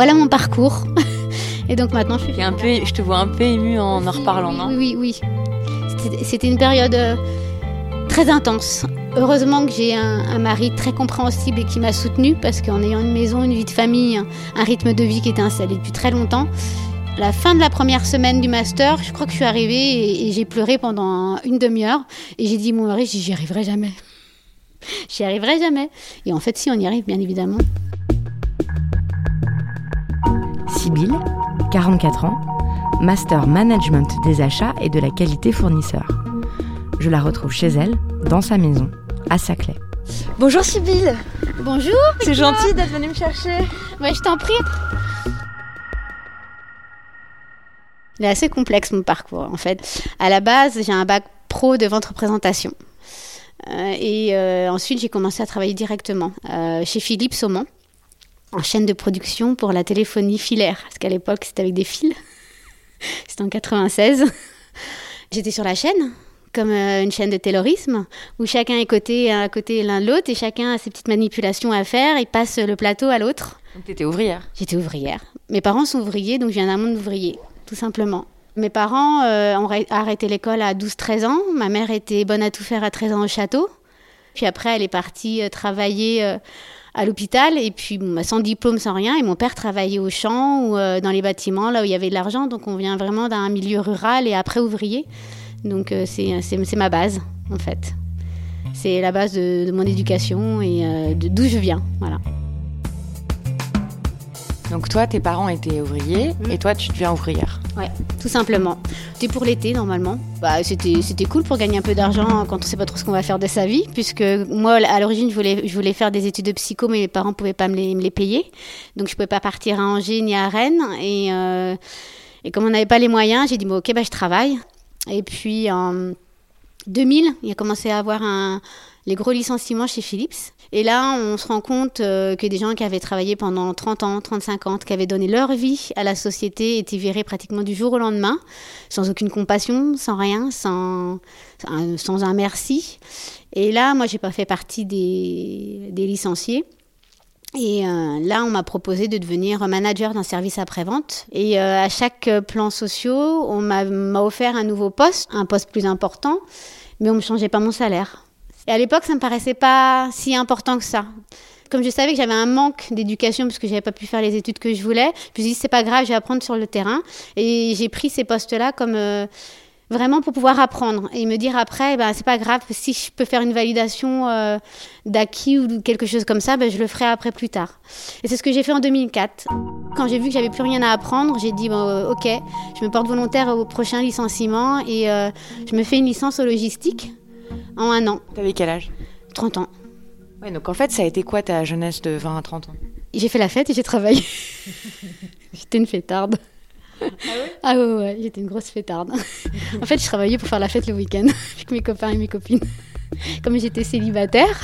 voilà mon parcours. Et donc maintenant, je suis un peu, je te vois un peu émue en en reparlant, non? Oui, oui. C'était une période euh, très intense. Heureusement que j'ai un, mari très compréhensible et qui m'a soutenue parce qu'en ayant une maison, une vie de famille, un rythme de vie qui était installé depuis très longtemps, la fin de la première semaine du master, je crois que je suis arrivée et, j'ai pleuré pendant une demi-heure et j'ai dit à mon mari, j'y arriverai jamais. J'y arriverai jamais. Et en fait, si, on y arrive, bien évidemment. Sibylle, 44 ans, Master Management des achats et de la qualité fournisseur. Je la retrouve chez elle, dans sa maison, à Saclay. Bonjour Sibylle Bonjour C'est gentil d'être venue me chercher. Ouais, je t'en prie. Il est assez complexe mon parcours en fait. À la base, j'ai un bac pro de vente représentation. Euh, et euh, ensuite, j'ai commencé à travailler directement euh, chez Philips au Mans, en chaîne de production pour la téléphonie filaire. Parce qu'à l'époque, c'était avec des fils. c'était en 96. J'étais sur la chaîne, comme une chaîne de terrorisme, où chacun est côté, à côté l'un de l'autre et chacun a ses petites manipulations à faire et passe le plateau à l'autre. Donc tu étais ouvrière J'étais ouvrière. Mes parents sont ouvriers, donc je viens d'un monde ouvrier, tout simplement. Mes parents euh, ont arrêté l'école à 12-13 ans. Ma mère était bonne à tout faire à 13 ans au château. Puis après, elle est partie euh, travailler euh, à l'hôpital et puis bah, sans diplôme, sans rien. Et mon père travaillait au champ ou dans les bâtiments, là où il y avait de l'argent. Donc on vient vraiment d'un milieu rural et après ouvrier. Donc c'est ma base, en fait. C'est la base de, mon éducation et d'où je viens. Voilà. Donc toi, tes parents étaient ouvriers mm. et toi, tu deviens ouvrière. Ouais, tout simplement. C'était pour l'été normalement. Bah, c'était, c'était cool pour gagner un peu d'argent quand on sait pas trop ce qu'on va faire de sa vie, puisque moi, à l'origine, je voulais, je voulais faire des études de psycho, mais mes parents pouvaient pas me les, me les payer. Donc je pouvais pas partir à Angers ni à Rennes. Et, euh, et comme on n'avait pas les moyens, j'ai dit, bon, ok, bah, je travaille. Et puis 2000, il a commencé à avoir les gros licenciements chez Philips. Et là, on se rend compte euh, que des gens qui avaient travaillé pendant 30 ans, 35 ans, qui avaient donné leur vie à la société, étaient virés pratiquement du jour au lendemain, sans aucune compassion, sans rien, sans, un merci. Et là, moi, j'ai pas fait partie des licenciés. Et euh, là, on m'a proposé de devenir manager d'un service après-vente. Et euh, à chaque plan social, on m'a offert un nouveau poste, un poste plus important, mais on ne changeait pas mon salaire. Et à l'époque, ça me paraissait pas si important que ça. Comme je savais que j'avais un manque d'éducation parce que j'avais pas pu faire les études que je voulais, je me suis dit c'est pas grave, je vais apprendre sur le terrain. Et j'ai pris ces postes-là comme euh, vraiment pour pouvoir apprendre et me dire après, ben c'est pas grave si je peux faire une validation euh, d'acquis ou quelque chose comme ça, ben je le ferai après plus tard. Et c'est ce que j'ai fait en 2004. Quand j'ai vu que j'avais plus rien à apprendre, j'ai dit bon, ok, je me porte volontaire au prochain licenciement et euh, je me fais une licence en logistique en un an. T'avais quel âge? 30 ans. Ouais, donc en fait, ça a été quoi ta jeunesse de 20 à 30 ans? J'ai fait la fête et j'ai travaillé. j'étais une fêtarde. Ah ouais Ah ouais, ouais, j'étais une grosse fêtarde. en fait, je travaillais pour faire la fête le week-end avec mes copains et mes copines. Comme j'étais célibataire,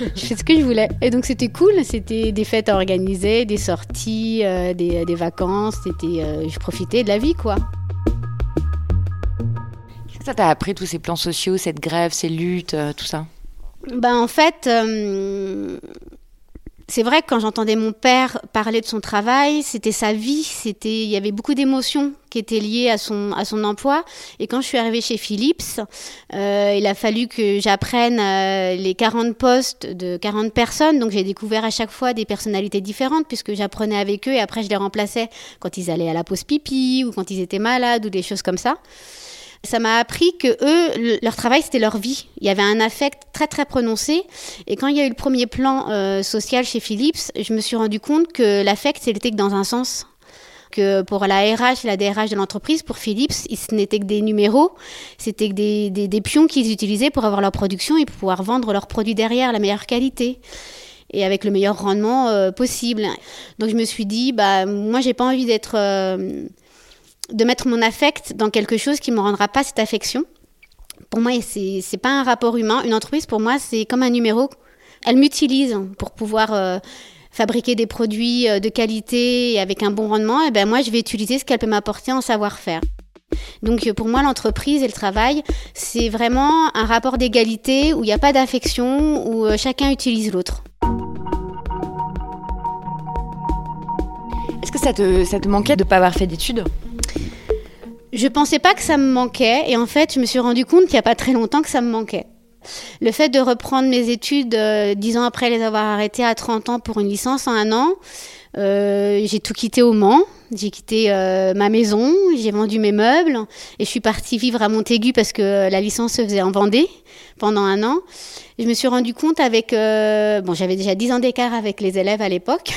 je faisais ce que je voulais. Et donc c'était cool, c'était des fêtes à organiser, des sorties, euh, des, des, vacances, c'était, euh, je profitais de la vie, quoi ça t'a appris tous ces plans sociaux, cette grève, ces luttes, euh, tout ça? Ben, En fait, euh, c'est vrai que quand j'entendais mon père parler de son travail, c'était sa vie, c'était, il y avait beaucoup d'émotions qui étaient liées à son, à son emploi. Et quand je suis arrivée chez Philips, euh, il a fallu que j'apprenne les 40 postes de 40 personnes. Donc j'ai découvert à chaque fois des personnalités différentes puisque j'apprenais avec eux et après je les remplaçais quand ils allaient à la pause pipi ou quand ils étaient malades ou des choses comme ça ça m'a appris que eux, leur travail, c'était leur vie. Il y avait un affect très très prononcé. Et quand il y a eu le premier plan euh, social chez Philips, je me suis rendu compte que l'affect, c'était que dans un sens. Que pour la RH et la DRH de l'entreprise, pour Philips, ce n'était que des numéros, c'était que des, des, pions qu'ils utilisaient pour avoir leur production et pour pouvoir vendre leurs produits derrière, la meilleure qualité et avec le meilleur rendement euh, possible. Donc je me suis dit, bah moi j'ai pas envie d'être euh, de mettre mon affect dans quelque chose qui ne me rendra pas cette affection. Pour moi, c'est n'est pas un rapport humain. Une entreprise, pour moi, c'est comme un numéro. Elle m'utilise pour pouvoir euh, fabriquer des produits euh, de qualité et avec un bon rendement. Et ben moi, je vais utiliser ce qu'elle peut m'apporter en savoir-faire. Donc pour moi, l'entreprise et le travail, c'est vraiment un rapport d'égalité où il n'y a pas d'affection, où euh, chacun utilise l'autre. ça te, ça te manquait de ne pas avoir fait d'études? Je pensais pas que ça me manquait et en fait, je me suis rendu compte qu'il n'y a pas très longtemps que ça me manquait. Le fait de reprendre mes études euh, dix ans après les avoir arrêtées à 30 ans pour une licence en un an, euh, j'ai tout quitté au Mans. J'ai quitté euh, ma maison, j'ai vendu mes meubles et je suis partie vivre à Montaigu parce que la licence se faisait en Vendée pendant un an. je me suis rendu compte avec... bon, j'avais déjà 10 ans d'écart avec les élèves à l'époque.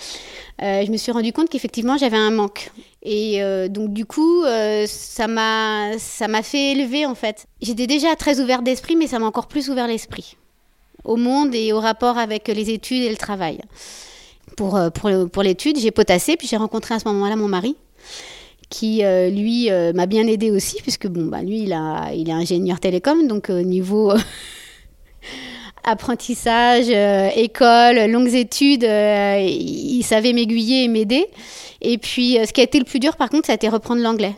je me suis rendu compte qu'effectivement j'avais un manque. Et donc du coup, ça m'a ça m'a fait élever en fait. J'étais déjà très ouverte d'esprit, mais ça m'a encore plus ouvert l'esprit au monde et au rapport avec les études et le travail pour, euh, pour, pour l'étude. J'ai potassé, puis j'ai rencontré à ce moment-là mon mari, qui euh, lui euh, m'a bien aidé aussi, puisque bon, bah, lui, il, a, il est ingénieur télécom, donc au niveau apprentissage, école, longues études, il savait m'aiguiller et m'aider. Et puis, ce qui a été le plus dur, par contre, ça a été reprendre l'anglais.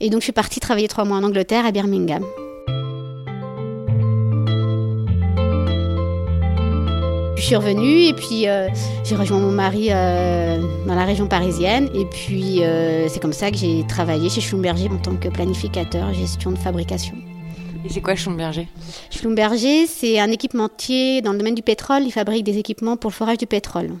Et donc, je suis partie travailler trois mois en Angleterre, à Birmingham. je suis revenue et puis euh, j'ai rejoint mon mari euh, dans la région parisienne. Et puis euh, c'est comme ça que j'ai travaillé chez Schlumberger en tant que planificateur, gestion de fabrication. Et c'est quoi Schlumberger? Schlumberger, c'est un équipementier dans le domaine du pétrole. Il fabrique des équipements pour le forage du pétrole.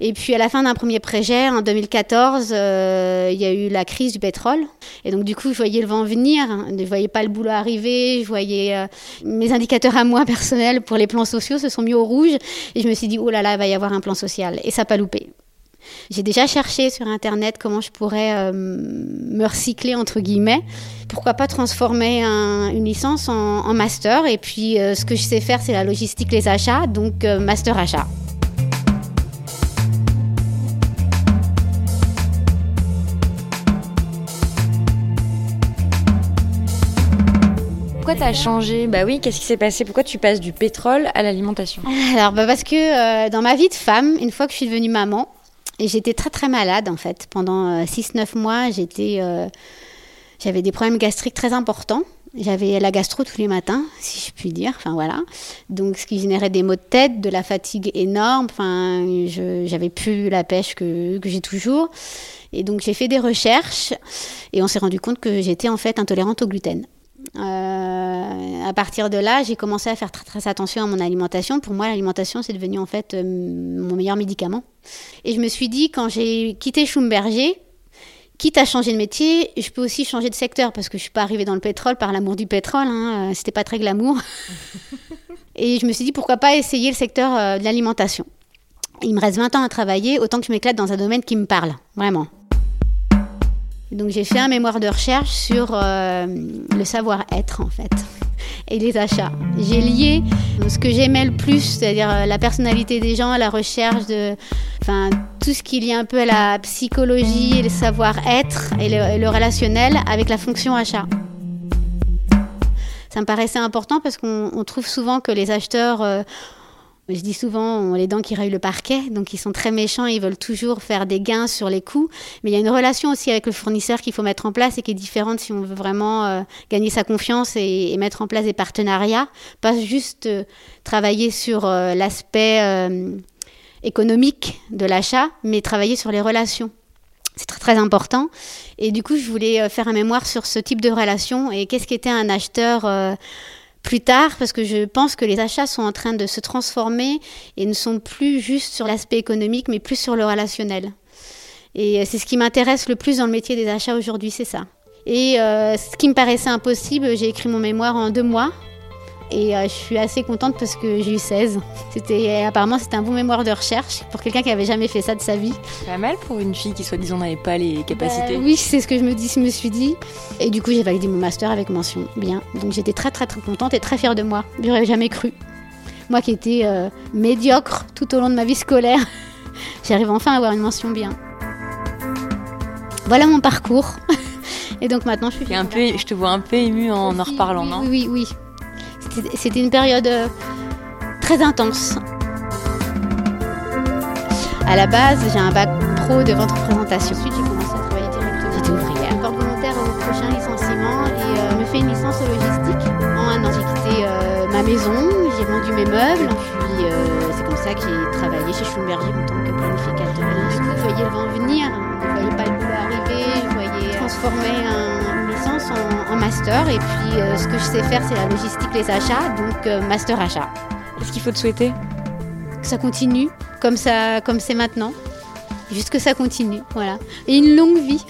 Et puis à la fin d'un premier projet, en 2014, euh, il y a eu la crise du pétrole. Et donc du coup, je voyais le vent venir. Je voyais pas le boulot arriver. Je voyais euh, mes indicateurs à moi personnels pour les plans sociaux se sont mis au rouge. Et je me suis dit, oh là là, il va y avoir un plan social. Et ça n'a pas loupé. J'ai déjà cherché sur Internet comment je pourrais euh, me recycler, entre guillemets. Pourquoi pas transformer une licence en, master. Et puis, euh, ce que je sais faire, c'est la logistique, les achats, donc euh, master achat. Pourquoi tu as changé? Bah oui, qu'est-ce qui s'est passé? Pourquoi tu passes du pétrole à l'alimentation? Alors, bah parce que dans ma vie de femme, une fois que je suis devenue maman, j'étais très très malade en fait. Pendant 6-9 euh, mois, euh, j'avais des problèmes gastriques très importants. J'avais la gastro tous les matins, si je puis dire. Enfin voilà. Donc ce qui générait des maux de tête, de la fatigue énorme. Enfin, j'avais plus la pêche que, que j'ai toujours. Et donc j'ai fait des recherches et on s'est rendu compte que j'étais en fait intolérante au gluten. Euh, à partir de là, j'ai commencé à faire très, très attention à mon alimentation. Pour moi, l'alimentation, c'est devenu en fait euh, mon meilleur médicament. Et je me suis dit, quand j'ai quitté Schumberger, quitte à changer de métier, je peux aussi changer de secteur parce que je suis pas arrivée dans le pétrole par l'amour du pétrole. Hein, euh, C'était pas très glamour. Et je me suis dit, pourquoi pas essayer le secteur de l'alimentation. Il me reste 20 ans à travailler, autant que je m'éclate dans un domaine qui me parle, vraiment. Donc j'ai fait un mémoire de recherche sur euh, le savoir-être en fait et les achats. J'ai lié ce que j'aimais le plus, c'est-à-dire euh, la personnalité des gens, la recherche de, enfin tout ce qui lie un peu à la psychologie et le savoir-être et le, relationnel avec la fonction achat. Ça me paraissait important parce qu'on trouve souvent que les acheteurs euh, je dis souvent, on les dents qui rayent le parquet, donc ils sont très méchants, ils veulent toujours faire des gains sur les coûts. Mais il y a une relation aussi avec le fournisseur qu'il faut mettre en place et qui est différente si on veut vraiment euh, gagner sa confiance et, mettre en place des partenariats, pas juste euh, travailler sur euh, l'aspect économique de l'achat, mais travailler sur les relations. C'est très très important. Et du coup, je voulais faire un mémoire sur ce type de relation et qu'est-ce qu'était un acheteur plus tard parce que je pense que les achats sont en train de se transformer et ne sont plus juste sur l'aspect économique mais plus sur le relationnel. Et c'est ce qui m'intéresse le plus dans le métier des achats aujourd'hui, c'est ça. Et euh, ce qui me paraissait impossible, j'ai écrit mon mémoire en deux mois. Et euh, je suis assez contente parce que j'ai eu 16. C'était, apparemment, c'était un bon mémoire de recherche pour quelqu'un qui avait jamais fait ça de sa vie. Pas mal pour une fille qui, soi-disant, n'avait pas les capacités. Bah oui, c'est ce que je me, dis, je me suis dit. Et du coup, j'ai validé mon master avec mention bien. Donc j'étais très, très, très contente et très fière de moi. J'aurais jamais cru. Moi qui étais euh, médiocre tout au long de ma vie scolaire, j'arrive enfin à avoir une mention bien. Voilà mon parcours. et donc maintenant, je suis. Un peu, je te vois un peu émue en en reparlant, oui, non? Oui, oui, oui. C'était une période euh, très intense. À la base, j'ai un bac pro de vente représentation. Ensuite, j'ai commencé à travailler directement. J'étais ouvrière. Porte volontaire au prochain licenciement et euh, me fait une licence en logistique. En un an, j'ai quitté euh, ma maison, j'ai vendu mes meubles. Puis ça que j'ai travaillé chez Schumberger en tant que planificateur. Du coup, je voyais le vent venir. transformer un- une licence en, en master. Et puis, euh, ce que je sais faire, c'est la logistique, les achats, donc euh, master achat. Qu'est-ce qu'il faut te souhaiter? Que ça continue comme ça, comme c'est maintenant. Juste que ça continue, voilà. Et une longue vie.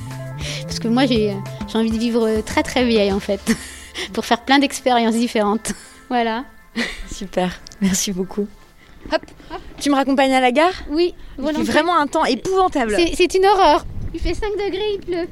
Parce que moi, j'ai j'ai envie de vivre très très vieille en fait, pour faire plein d'expériences différentes. Voilà. Super, merci beaucoup. Hop, tu me raccompagnes à la gare? Oui, Il fait volontiers. vraiment un temps épouvantable. C'est c'est une horreur. Il fait 5 degrés, il pleut.